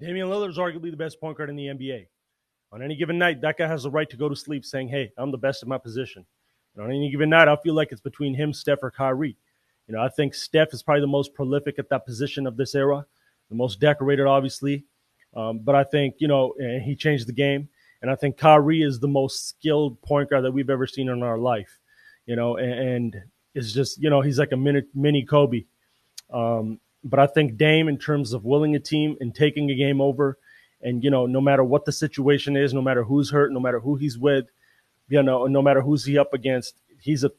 Damian Lillard is arguably the best point guard in the NBA. On any given night, that guy has the right to go to sleep saying, "Hey, I'm the best in my position." And on any given night, I feel like it's between him, Steph, or Kyrie. You know, I think Steph is probably the most prolific at that position of this era, the most decorated, obviously. Um, but I think you know he changed the game, and I think Kyrie is the most skilled point guard that we've ever seen in our life. You know, and, and it's just you know he's like a mini, mini Kobe. Um, but I think Dame, in terms of willing a team and taking a game over, and you know, no matter what the situation is, no matter who's hurt, no matter who he's with, you know, no matter who's he up against, he's a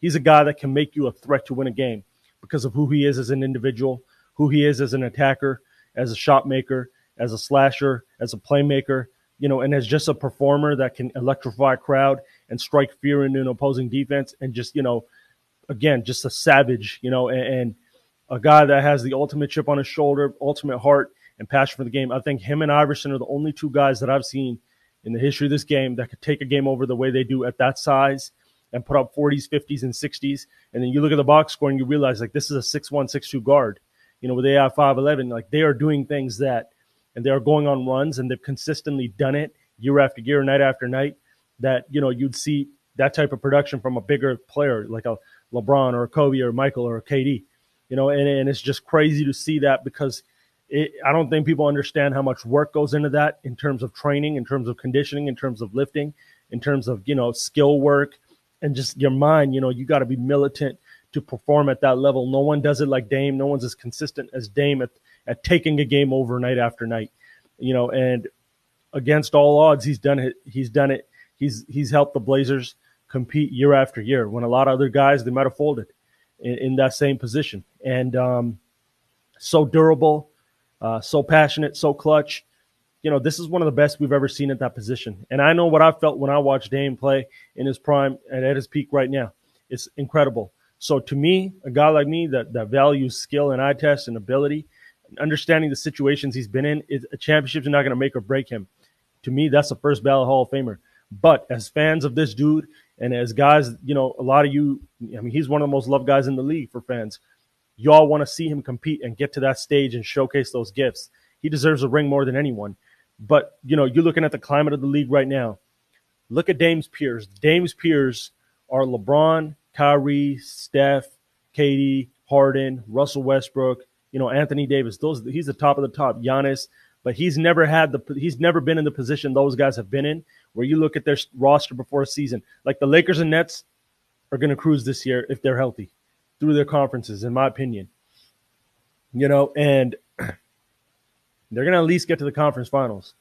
he's a guy that can make you a threat to win a game because of who he is as an individual, who he is as an attacker, as a shot maker, as a slasher, as a playmaker, you know, and as just a performer that can electrify a crowd and strike fear into an opposing defense, and just you know, again, just a savage, you know, and, and a guy that has the ultimate chip on his shoulder, ultimate heart and passion for the game. I think him and Iverson are the only two guys that I've seen in the history of this game that could take a game over the way they do at that size and put up 40s, 50s, and 60s. And then you look at the box score and you realize like this is a 6'1, 6'2 guard. You know, with AI 5'11, like they are doing things that, and they are going on runs and they've consistently done it year after year, night after night. That, you know, you'd see that type of production from a bigger player like a LeBron or a Kobe or Michael or a KD. You know, and, and it's just crazy to see that because – it, I don't think people understand how much work goes into that in terms of training, in terms of conditioning, in terms of lifting, in terms of you know skill work, and just your mind. You know, you got to be militant to perform at that level. No one does it like Dame. No one's as consistent as Dame at at taking a game over night after night. You know, and against all odds, he's done it. He's done it. He's he's helped the Blazers compete year after year when a lot of other guys they might have folded in, in that same position. And um, so durable uh, so passionate, so clutch. You know, this is one of the best we've ever seen at that position. And I know what I felt when I watched Dame play in his prime and at his peak right now. It's incredible. So to me, a guy like me that, that values skill and eye test and ability, and understanding the situations he's been in, is, a championship's not going to make or break him. To me, that's the first ballot Hall of Famer. But as fans of this dude, and as guys, you know, a lot of you, I mean, he's one of the most loved guys in the league for fans y'all want to see him compete and get to that stage and showcase those gifts. He deserves a ring more than anyone. But, you know, you're looking at the climate of the league right now. Look at Dame's peers. Dame's peers are LeBron, Kyrie, Steph, KD, Harden, Russell Westbrook, you know, Anthony Davis. Those he's the top of the top. Giannis, but he's never had the he's never been in the position those guys have been in where you look at their roster before a season. Like the Lakers and Nets are going to cruise this year if they're healthy through their conferences, in my opinion. You know, and they're going to at least get to the conference finals.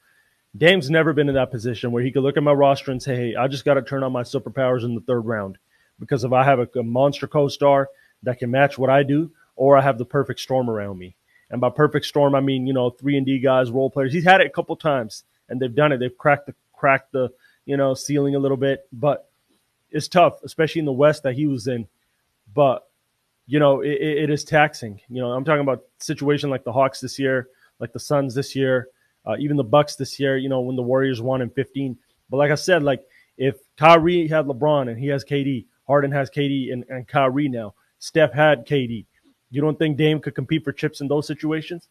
Dame's never been in that position where he could look at my roster and say, hey, I just got to turn on my superpowers in the third round. Because if I have a, a monster co star that can match what I do, or I have the perfect storm around me. And by perfect storm, I mean, you know, three and D guys, role players. He's had it a couple times and they've done it. They've cracked the cracked the, you know, ceiling a little bit, but it's tough, especially in the West that he was in. But you know, it, it is taxing. You know, I'm talking about situation like the Hawks this year, like the Suns this year, uh, even the Bucks this year. You know, when the Warriors won in 15. But like I said, like if Kyrie had LeBron and he has KD, Harden has KD and, and Kyrie now, Steph had KD. You don't think Dame could compete for chips in those situations?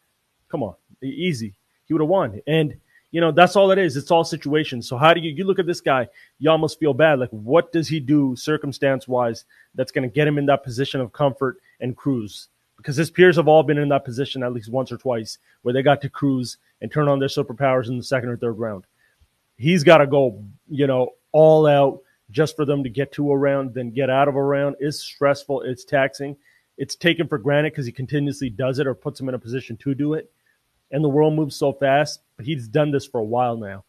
Come on, easy. He would have won. And you know, that's all it is. It's all situations. So how do you you look at this guy? You almost feel bad. Like, what does he do circumstance wise that's going to get him in that position of comfort and cruise? Because his peers have all been in that position at least once or twice where they got to cruise and turn on their superpowers in the second or third round. He's got to go, you know, all out just for them to get to a round, then get out of a round. It's stressful. It's taxing. It's taken for granted because he continuously does it or puts him in a position to do it and the world moves so fast, but he's done this for a while now.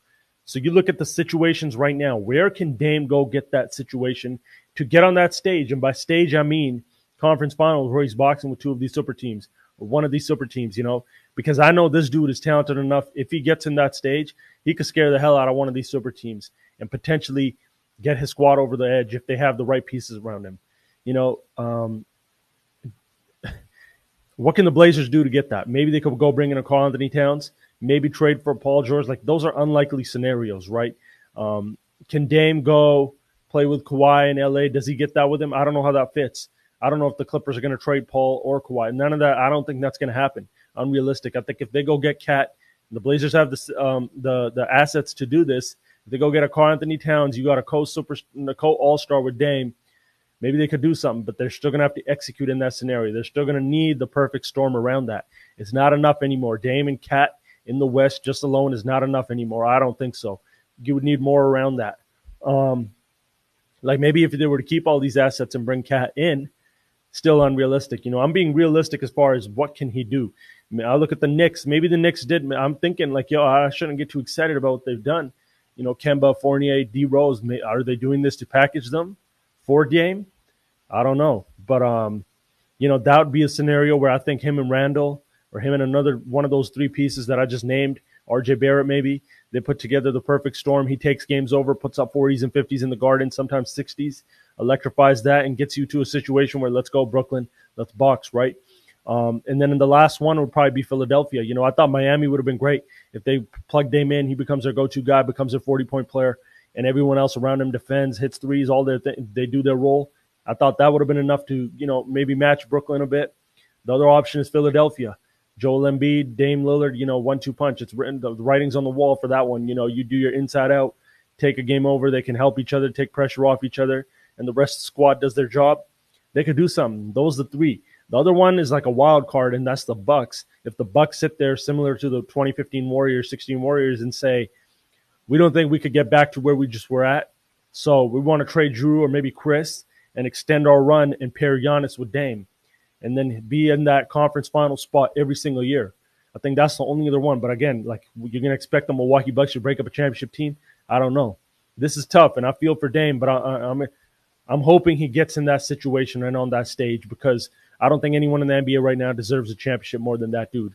So you look at the situations right now. Where can Dame go get that situation to get on that stage? And by stage, I mean conference finals where he's boxing with two of these super teams or one of these super teams, you know, because I know this dude is talented enough. If he gets in that stage, he could scare the hell out of one of these super teams and potentially get his squad over the edge if they have the right pieces around him. You know, um, what can the Blazers do to get that? Maybe they could go bring in a Karl-Anthony Towns, maybe trade for Paul George. Like those are unlikely scenarios, right? Um, can Dame go play with Kawhi in LA? Does he get that with him? I don't know how that fits. I don't know if the Clippers are going to trade Paul or Kawhi. None of that. I don't think that's going to happen. Unrealistic. I think if they go get KAT, The Blazers have the um, the the assets to do this. If they go get a Karl-Anthony Towns, you got a co super, co All Star with Dame. Maybe they could do something, but they're still gonna have to execute in that scenario. They're still gonna need the perfect storm around that. It's not enough anymore. Dame and KAT in the West just alone is not enough anymore. I don't think so. You would need more around that. Um, like maybe if they were to keep all these assets and bring KAT in, still unrealistic. You know, I'm being realistic as far as what can he do. I, mean, I look at the Knicks. Maybe the Knicks did. I'm thinking like, yo, I shouldn't get too excited about what they've done. You know, Kemba, Fournier, D Rose. Are they doing this to package them for game? I don't know, but um, you know, that would be a scenario where I think him and Randle, or him and another one of those three pieces that I just named, RJ Barrett maybe, they put together the perfect storm. He takes games over, puts up 40s and 50s in the garden, sometimes 60s, electrifies that, and gets you to a situation where let's go, Brooklyn, let's box, right? Um, and then in the last one would probably be Philadelphia. You know, I thought Miami would have been great if they plugged Dame in. He becomes their go-to guy, becomes a 40-point player, and everyone else around him defends, hits threes, all their th- they do their role. I thought that would have been enough to, you know, maybe match Brooklyn a bit. The other option is Philadelphia. Joel Embiid, Dame Lillard, you know, one two punch. It's written, the writing's on the wall for that one. You know, you do your inside out, take a game over. They can help each other, take pressure off each other, and the rest of the squad does their job. They could do something. Those are the three. The other one is like a wild card, and that's the Bucks. If the Bucks sit there similar to the 2015 Warriors, 16 Warriors, and say, we don't think we could get back to where we just were at, so we want to trade Jrue or maybe Khris and extend our run and pair Giannis with Dame and then be in that conference final spot every single year. I think that's the only other one. But again, like you're gonna expect the Milwaukee Bucks to break up a championship team. I don't know. This is tough, and I feel for Dame, but I, am I'm, I'm hoping he gets in that situation and on that stage because I don't think anyone in the NBA right now deserves a championship more than that dude.